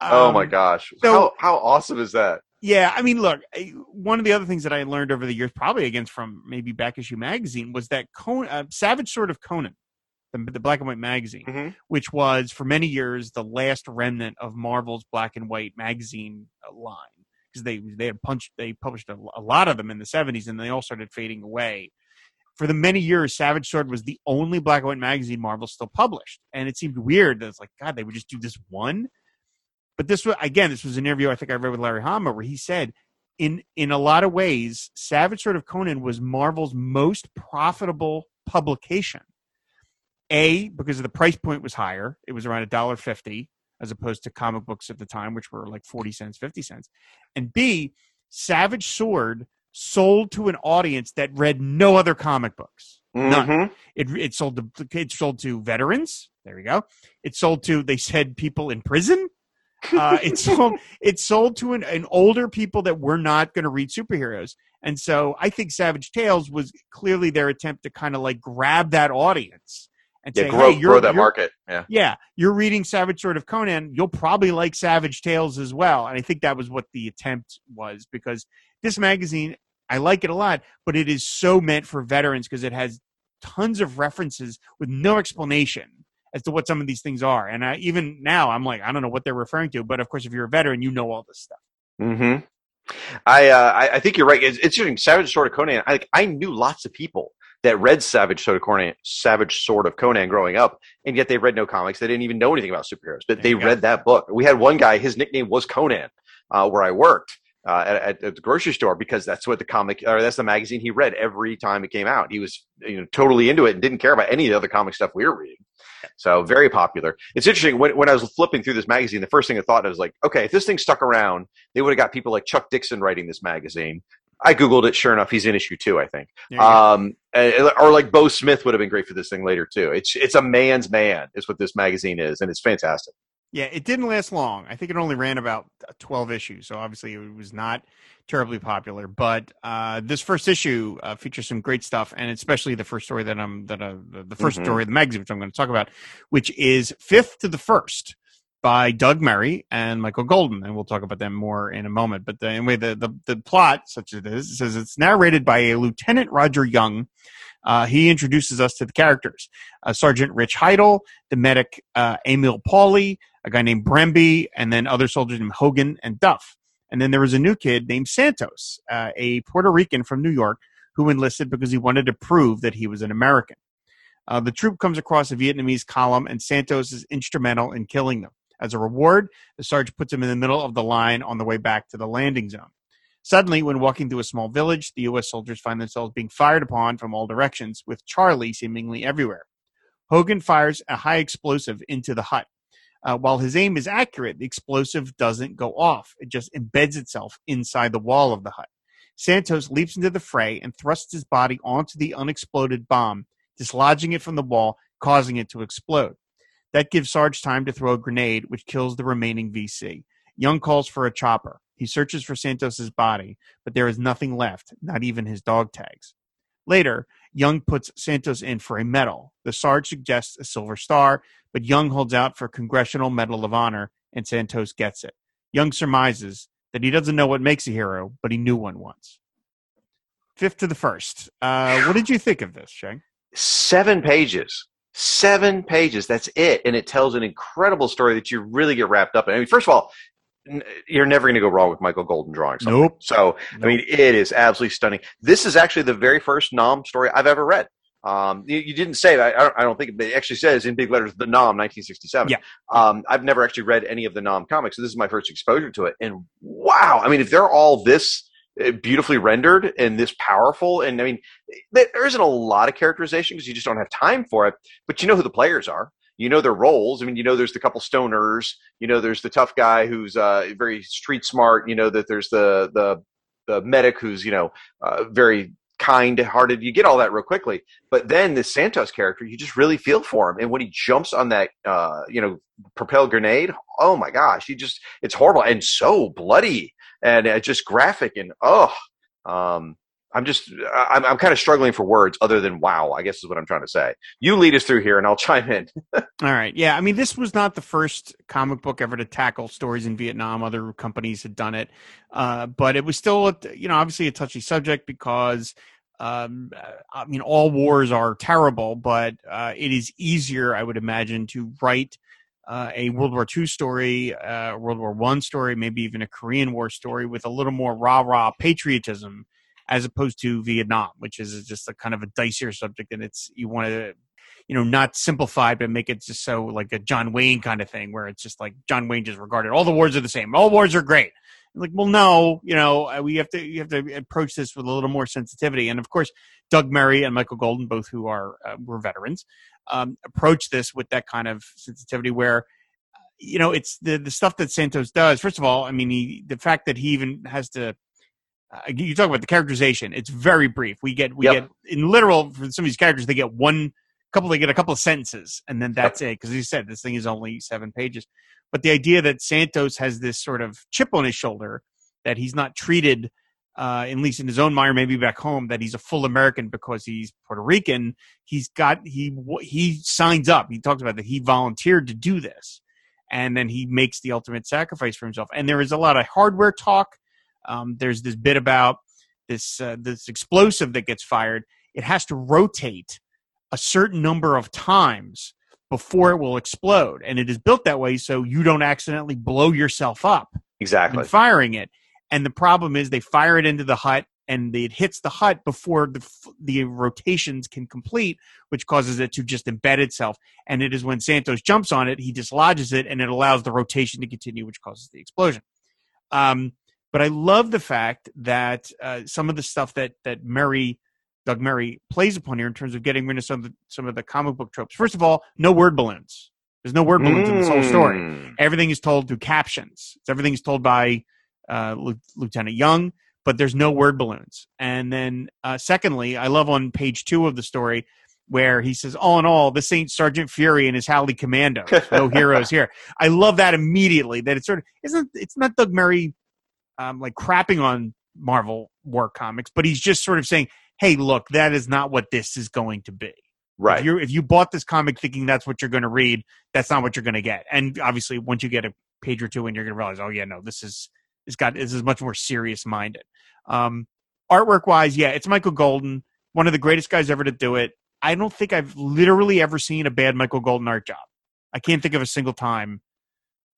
oh my Um, gosh! so- how how awesome is that? Yeah, I mean, look, one of the other things that I learned over the years, probably against from maybe Back Issue Magazine, was that Conan, uh, Savage Sword of Conan, the, the black and white magazine, Mhm. which was for many years the last remnant of Marvel's black and white magazine uh, line, because they they had punched they published a, a lot of them in the seventies, and they all started fading away. For the many years, Savage Sword was the only black and white magazine Marvel still published, and it seemed weird that it's like God, they would just do this one but this was again this was an interview i think i read with larry hama where he said in in a lot of ways savage sword of conan was marvel's most profitable publication a because of the price point was higher it was around a dollar fifty as opposed to comic books at the time which were like 40 cents 50 cents and b savage sword sold to an audience that read no other comic books None. Mhm. It it sold to it sold to veterans. There you go. It sold to they said people in prison. [laughs] Uh, it sold it sold to an, an older people that were not going to read superheroes, and so I think Savage Tales was clearly their attempt to kind of like grab that audience and Yeah, say, grow "Hey, you're, grow that market. Yeah. yeah, you're reading Savage Sword of Conan. You'll probably like Savage Tales as well. And I think that was what the attempt was because this magazine, I like it a lot, but it is so meant for veterans because it has tons of references with no explanation as to what some of these things are. And I, even now, I'm like, I don't know what they're referring to. But of course, if you're a veteran, you know all this stuff. hmm I, uh, I I think you're right. It's, it's interesting. Savage Sword of Conan. I, like, I knew lots of people that read Savage Sword of Conan, Savage Sword of Conan growing up, and yet they read no comics. They didn't even know anything about superheroes, but There they read that book. We had one guy. His nickname was Conan, uh, where I worked. Uh, at, at, the grocery store because that's what the comic or that's the magazine he read every time it came out. He was you know totally into it and didn't care about any of the other comic stuff we were reading. So very popular. It's interesting when when I was flipping through this magazine, the first thing I thought was like, okay, if this thing stuck around, they would have got people like Chuck Dixon writing this magazine. I googled it. Sure enough, he's in issue two, I think. Um, or like Beau Smith would have been great for this thing later too. It's it's a man's man, is what this magazine is, and it's fantastic. Yeah, it didn't last long. I think it only ran about 12 issues, so obviously it was not terribly popular. But uh, this first issue uh, features some great stuff, and especially the first story that I'm that uh, the the 1st Mhm. story of the magazine, which I'm going to talk about, which is Fifth to the First by Doug Murray and Michael Golden, and we'll talk about them more in a moment. But the, anyway, the, the the plot, such as it is, says it's narrated by a Lieutenant Roger Young. Uh, he introduces us to the characters: uh, Sergeant Rich Heidel, the medic uh, Emil Pauly, a guy named Bremby, and then other soldiers named Hogan and Duff. And then there was a new kid named Santos, uh, a Puerto Rican from New York, who enlisted because he wanted to prove that he was an American. Uh, the troop comes across a Vietnamese column, and Santos is instrumental in killing them. As a reward, the sergeant puts him in the middle of the line on the way back to the landing zone. Suddenly, when walking through a small village, the U.S. soldiers find themselves being fired upon from all directions, with Charlie seemingly everywhere. Hogan fires a high explosive into the hut. Uh, while his aim is accurate, the explosive doesn't go off. It just embeds itself inside the wall of the hut. Santos leaps into the fray and thrusts his body onto the unexploded bomb, dislodging it from the wall, causing it to explode. That gives Sarge time to throw a grenade, which kills the remaining VC. Young calls for a chopper. He searches for Santos's body, but there is nothing left, not even his dog tags. Later, Young puts Santos in for a medal. The Sarge suggests a Silver Star, but Young holds out for Congressional Medal of Honor, and Santos gets it. Young surmises that he doesn't know what makes a hero, but he knew one once. Fifth to the first. Uh, what did you think of this, Shag? seven pages seven pages that's it and it tells an incredible story that you really get wrapped up in i mean first of all you're never going to go wrong with michael golden drawing something. Nope. so i mean it is absolutely stunning this is actually the very first Nam story i've ever read um, you, you didn't say that. I don't, I don't think it actually says in big letters the Nam 1967. Yeah. Um, I've never actually read any of the Nam comics, so this is my first exposure to it. And wow, I mean, if they're all this uh, beautifully rendered and this powerful, and I mean, there isn't a lot of characterization because you just don't have time for it. But you know who the players are. You know their roles. I mean, you know there's the couple stoners. You know there's the tough guy who's uh, very street smart. You know that there's the the the medic who's you know uh, very kind hearted. You get all that real quickly. But then the Santos character, you just really feel for him. And when he jumps on that, uh, you know, propelled grenade, oh my gosh, he just, it's horrible and so bloody and uh, just graphic and, oh, um, I'm just, I'm, I'm kind of struggling for words other than wow, I guess is what I'm trying to say. You lead us through here and I'll [laughs] chime in. All right. Yeah. I mean, this was not the first comic book ever to tackle stories in Vietnam. Other companies had done it. Uh, but it was still, you know, obviously a touchy subject because, um, I mean, all wars are terrible, but uh, it is easier, I would imagine, to write uh, a World War II story, uh, World War One story, maybe even a Korean War story with a little more rah rah patriotism as opposed to Vietnam, which is just a kind of a dicier subject, and it's you want to, you know, not simplify but make it just so like a John Wayne kind of thing, where it's just like John Wayne just regarded all the wars are the same, all wars are great. Like, well, no, you know, uh, we have to you have to approach this with a little more sensitivity, and of course, Doug Murray and Michael Golden, both who are uh, were veterans, um, approach this with that kind of sensitivity where you know it's the the stuff that Santos does. First of all, I mean, he, the fact that he even has to uh, you talk about the characterization. It's very brief. We get we Yep. get in literal for some of these characters. They get one couple. They get a couple of sentences, and then that's it. Because you said, this thing is only seven pages. But the idea that Santos has this sort of chip on his shoulder that he's not treated, uh, at least in his own mind, or maybe back home, that he's a full American because he's Puerto Rican. He's got he he signs up. He talks about that he volunteered to do this, and then he makes the ultimate sacrifice for himself. And there is a lot of hardware talk. Um, there's this bit about this uh, this explosive that gets fired. It has to rotate a certain number of times before it will explode, and it is built that way so you don't accidentally blow yourself up Exactly. firing it. And the problem is they fire it into the hut and it hits the hut before the the rotations can complete, which causes it to just embed itself. And it is when Santos jumps on it, he dislodges it, and it allows the rotation to continue, which causes the explosion. Um, but I love the fact that uh, some of the stuff that that Murray, Doug Murray, plays upon here in terms of getting rid of some of the, some of the comic book tropes. First of all, no word balloons. There's no word balloons in this whole story Mm. everything is told through captions. Everything is told by uh, Lieu- Lieutenant Young, but there's no word balloons. And then, uh, secondly, I love on page two of the story where he says, "All in all, this ain't Sergeant Fury and his Howling Commando. No [laughs] heroes here." I love that immediately. That it's sort of isn't it's not Doug Murray um, like crapping on Marvel War comics, but he's just sort of saying, "Hey, look, that is not what this is going to be." Right. If you if you bought this comic thinking that's what you're going to read, that's not what you're going to get. And obviously, once you get a page or two in, you're going to realize, oh yeah, no, this is it's got this is much more serious minded. Um, artwork wise, yeah, it's Michael Golden, one of the greatest guys ever to do it. I don't think I've literally ever seen a bad Michael Golden art job. I can't think of a single time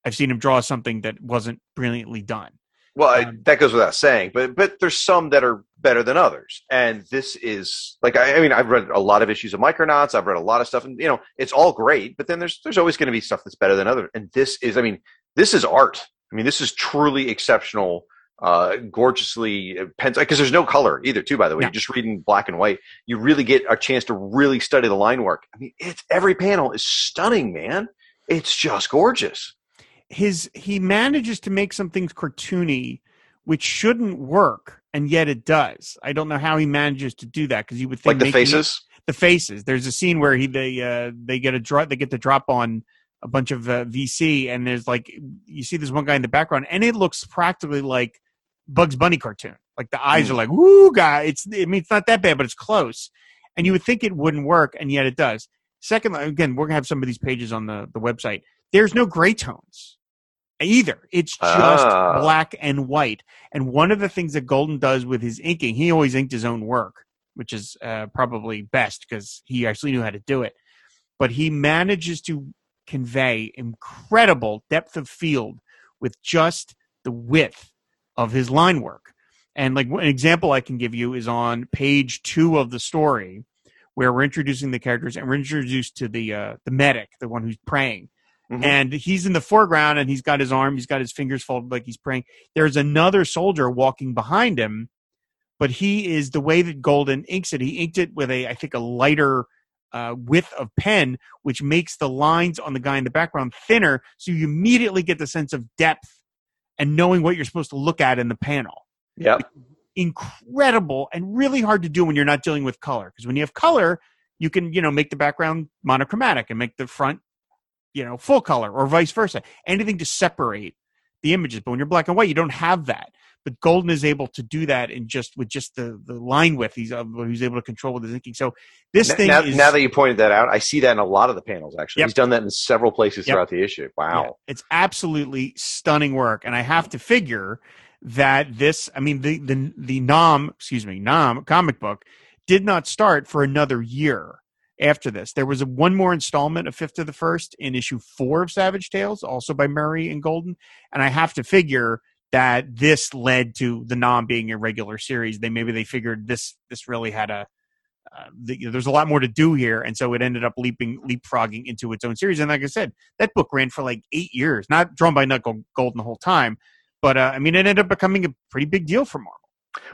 I've seen him draw something that wasn't brilliantly done. Well, I- Um, that goes without saying, but but there's some that are better than others. And this is like I, I mean I've read a lot of issues of Micronauts. I've read a lot of stuff, and you know it's all great. But then there's there's always going to be stuff that's better than others. And this is I mean this is art. I mean this is truly exceptional. Uh, gorgeously pens because there's no color either. Too, by the way, Yeah. you're just reading black and white. You really get a chance to really study the line work. I mean, it's every panel is stunning, man. It's just gorgeous. His he manages to make some things cartoony which shouldn't work and yet it does. I don't know how he manages to do that because you would think Like the making it- faces. the faces. There's a scene where he they uh they get a drop they get the drop on a bunch of uh, vc and there's like you see this one guy in the background and it looks practically like bugs bunny cartoon. Like the eyes are like woo guy! It's i mean it's not that bad but it's close. And you would think it wouldn't work and yet it does. Second again we're gonna have some of these pages on the the website. There's no gray tones either. It's just Ah. black and white. And one of the things that golden does with his inking he always inked his own work which is uh, probably best because he actually knew how to do it. But he manages to convey incredible depth of field with just the width of his line work. And like an example i can give you is on page two of the story where we're introducing the characters and we're introduced to the uh, the medic the one who's praying Mhm. and he's in the foreground and he's got his arm he's got his fingers folded like he's praying. There's another soldier walking behind him but he is the way that golden inks it. He inked it with a i think a lighter uh, width of pen which makes the lines on the guy in the background thinner. So you immediately get the sense of depth and knowing what you're supposed to look at in the panel. Yeah. incredible and really hard to do when you're not dealing with color. Because when you have color you can you know make the background monochromatic and make the front you know full color or vice versa anything to separate the images but when you're black and white you don't have that but golden is able to do that in just with just the the line width he's uh, he's able to control with his inking so this N- thing now, is now that you pointed that out, I see that in a lot of the panels. Actually, Yep. he's done that in several places Yep. throughout the issue. Wow. Yeah, it's absolutely stunning work, and I have to figure that this. I mean, the the the Nam, excuse me, Nam comic book did not start for another year after this. There was a one more installment, a fifth of the first, in issue four of Savage Tales, also by Murray and Golden, and I have to figure that this led to the Nam being a regular series. They maybe they figured this this really had a uh, the, you know, there's a lot more to do here, and so it ended up leaping leapfrogging into its own series. And like I said, that book ran for like eight years, not drawn by Michael Golden the whole time, but uh, I mean, it ended up becoming a pretty big deal for Marvel.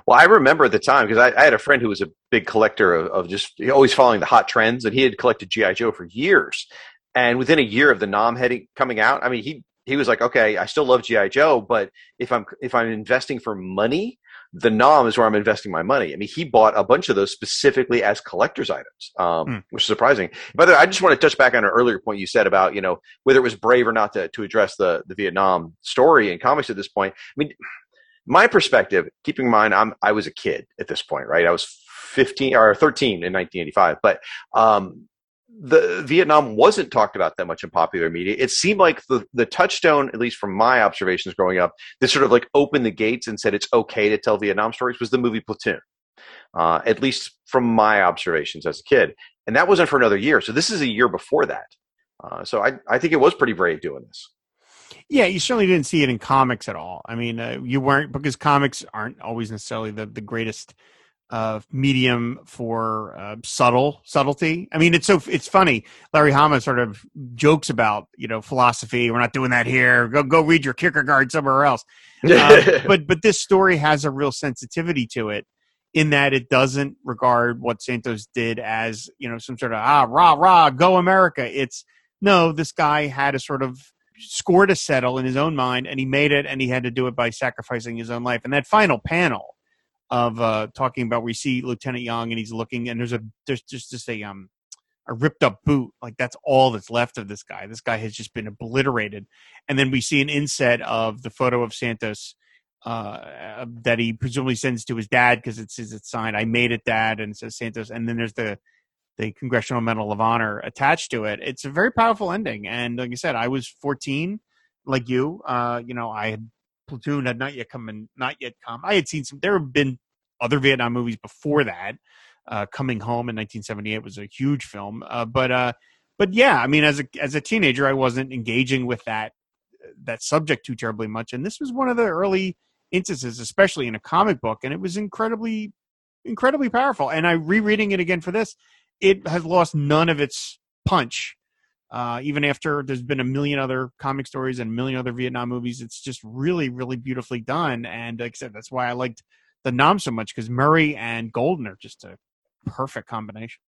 Well, I remember at the time because I, I had a friend who was a big collector of, of just always following the hot trends, and he had collected GI Joe for years. And within a year of the Nam heading coming out, I mean, he he was like, okay, I still love GI Joe, but if I'm if I'm investing for money, the Nam is where I'm investing my money. I mean, he bought a bunch of those specifically as collector's items, um, Hmm. which is surprising. By the way, I just want to touch back on an earlier point you said about you know whether it was brave or not to to address the the Vietnam story in comics at this point. I mean, my perspective, keeping in mind I'm I was a kid at this point, right? I was 15 or 13 in 1985, but um, the Vietnam wasn't talked about that much in popular media. It seemed like the the touchstone, at least from my observations growing up, that sort of like opened the gates and said it's okay to tell Vietnam stories was the movie Platoon. Uh, at least from my observations as a kid, and that wasn't for another year. So this is a year before that. Uh, so I I think it was pretty brave doing this. Yeah, you certainly didn't see it in comics at all. I mean, uh, you weren't because comics aren't always necessarily the the greatest uh, medium for uh, subtle subtlety. I mean, it's so it's funny. Larry Hama sort of jokes about you know philosophy. We're not doing that here. Go go read your Kierkegaard somewhere else. Um, [laughs] but but this story has a real sensitivity to it in that it doesn't regard what Santos did as you know some sort of ah rah rah go America. It's no, this guy had a sort of score to settle in his own mind, and he made it, and he had to do it by sacrificing his own life. And that final panel of uh, talking about we see Lieutenant Young, and he's looking, and there's a there's just just a um a ripped up boot, like that's all that's left of this guy. This guy has just been obliterated, and then we see an inset of the photo of Santos. Uh, that he presumably sends to his dad because it says it's signed. I made it, Dad, and it says Santos. And then there's the the Congressional Medal of Honor attached to it. It's a very powerful ending. And like I said, I was 14, like you. Uh, you know, I had Platoon had not yet come and not yet come. I had seen some. There have been other Vietnam movies before that. Uh, Coming Home in 1978 was a huge film. Uh, but uh, but yeah, I mean, as a as a teenager, I wasn't engaging with that that subject too terribly much. And this was one of the early instances, especially in a comic book, and it was incredibly incredibly powerful. And I rereading it again for this, it has lost none of its punch. Uh, even after there's been a million other comic stories and a million other Vietnam movies, it's just really, really beautifully done. And like I said, that's why I liked the Nam so much because Murray and Golden are just a perfect combination.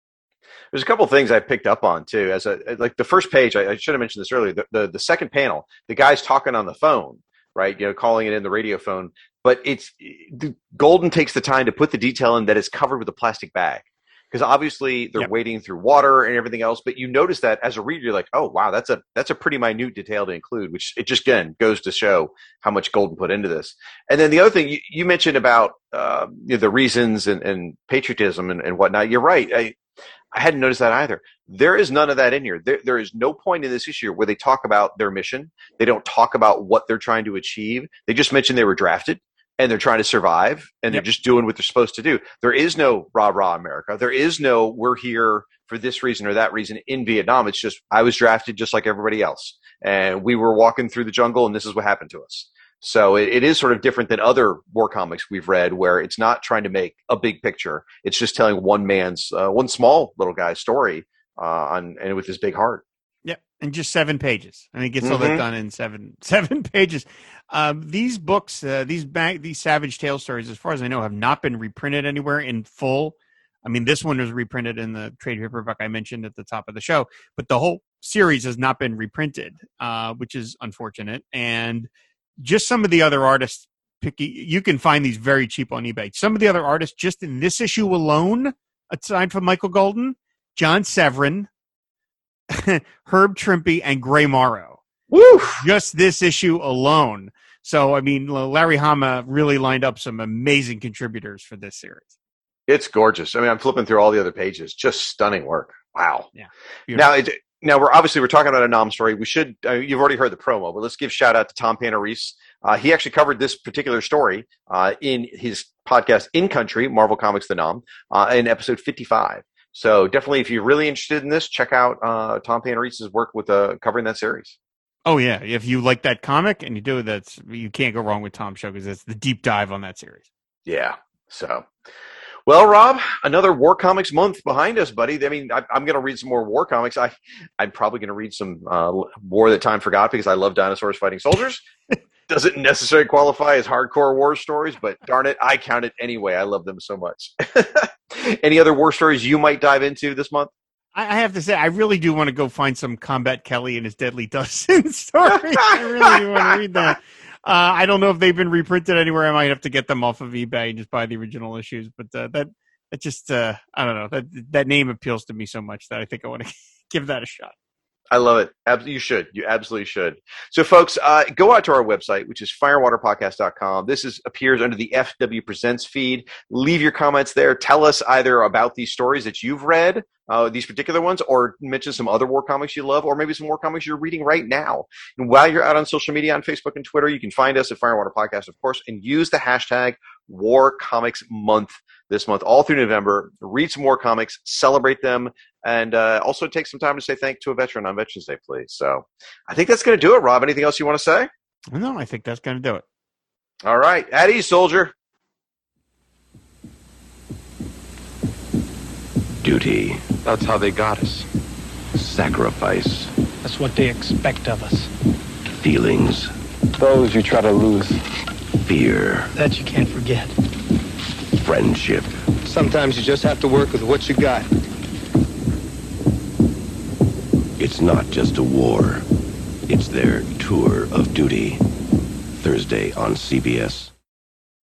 There's a couple things I picked up on too. As a like the first page, I, I should have mentioned this earlier. The, the the second panel, the guy's talking on the phone, right? You know, calling it in the radio phone. But it's the Golden takes the time to put the detail in that it's covered with a plastic bag because obviously they're Yep. wading through water and everything else. But you notice that as a reader, you're like, oh wow, that's a that's a pretty minute detail to include, which it just again goes to show how much Golden put into this. And then the other thing you, you mentioned about uh, you know, the reasons and, and patriotism and, and whatnot. You're right. I, I hadn't noticed that either. There is none of that in here. There, there is no point in this issue where they talk about their mission. They don't talk about what they're trying to achieve. They just mention they were drafted and they're trying to survive and they're just doing what they're supposed to do. There is no rah rah America. There is no we're here for this reason or that reason in Vietnam. It's just I was drafted just like everybody else and we were walking through the jungle and this is what happened to us. So it, it is sort of different than other war comics we've read, where it's not trying to make a big picture. It's just telling one man's, uh, one small little guy's story, uh, on and with his big heart. And just seven pages. I mean, it gets all that done in seven [laughs] seven pages. Um, these books, uh, these bank, these Savage Tale stories, as far as I know, have not been reprinted anywhere in full. I mean, this one was reprinted in the trade paperback I mentioned at the top of the show, but the whole series has not been reprinted, uh, which is unfortunate. And just some of the other artists, picky, you can find these very cheap on eBay. Some of the other artists, just in this issue alone, aside from Michael Golden, John Severin, [laughs] Herb Trimpe, and Gray Morrow. Woo! Just this issue alone. So, I mean, Larry Hama really lined up some amazing contributors for this series. It's gorgeous. I mean, I'm flipping through all the other pages. Just stunning work. Wow. Yeah. Now, it, now we're obviously we're talking about a Nam story. We should. Uh, you've already heard the promo, but let's give shout out to Tom Panarese. Uh, he actually covered this particular story uh, in his podcast "In Country: Marvel Comics: The Nam" uh, in episode 55. So definitely, if you're really interested in this, check out uh, Tom Panarese's work with uh, covering that series. Oh yeah, if you like that comic and you do that's you can't go wrong with Tom Show because it's the deep dive on that series. Yeah. So, well, Rob, another War Comics month behind us, buddy. I mean, I, I'm going to read some more War Comics. I, I'm probably going to read some uh, War That Time Forgot because I love dinosaurs fighting soldiers. [laughs] Doesn't necessarily qualify as hardcore war stories, but darn it, I count it anyway. I love them so much. [laughs] Any other war stories you might dive into this month? I, have to say, I really do want to go find some Combat Kelly and his Deadly Dozen [laughs] story. I really do want to read that. Uh, I don't know if they've been reprinted anywhere. I might have to get them off of eBay and just buy the original issues. But uh, that that just uh, I don't know that that name appeals to me so much that I think I want to [laughs] give that a shot. I love it. You should. You absolutely should. So, folks, uh, go out to our website, which is firewaterpodcast.com. This is appears under the FW Presents feed. Leave your comments there. Tell us either about these stories that you've read, uh, these particular ones, or mention some other war comics you love, or maybe some war comics you're reading right now. And while you're out on social media, on Facebook and Twitter, you can find us at Firewater Podcast, of course, and use the hashtag War Comics Month this month, all through November. Read some more comics, celebrate them, and uh, also take some time to say thank to a veteran on Veterans Day, please. So I think that's going to do it, Rob. Anything else you want to say? No, I think that's going to do it. All right. At ease, soldier. Duty, That's how they got us. sacrifice, That's what they expect of us. feelings, Those you try to lose. fear, That you can't forget. friendship. Sometimes you just have to work with what you got. It's not just a war. It's their tour of duty. Thursday on CBS.